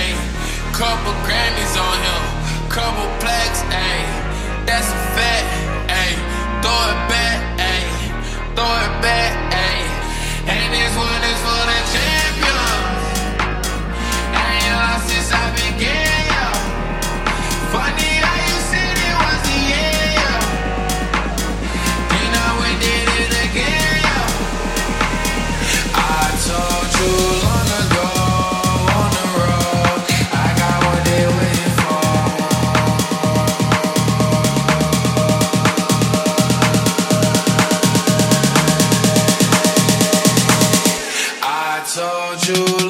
ayy. Couple Grammys on him, couple plaques, ayy. That's a fact, ayy. Throw it told you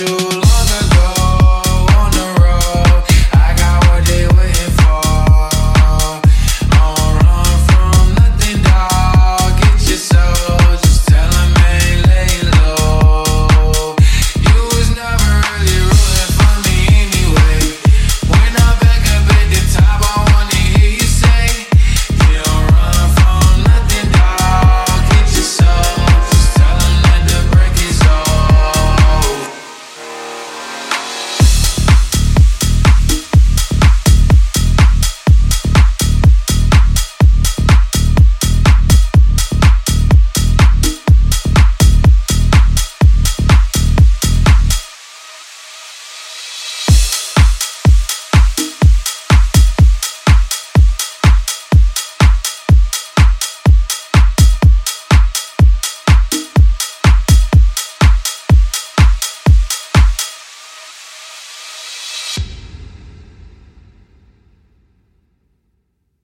you.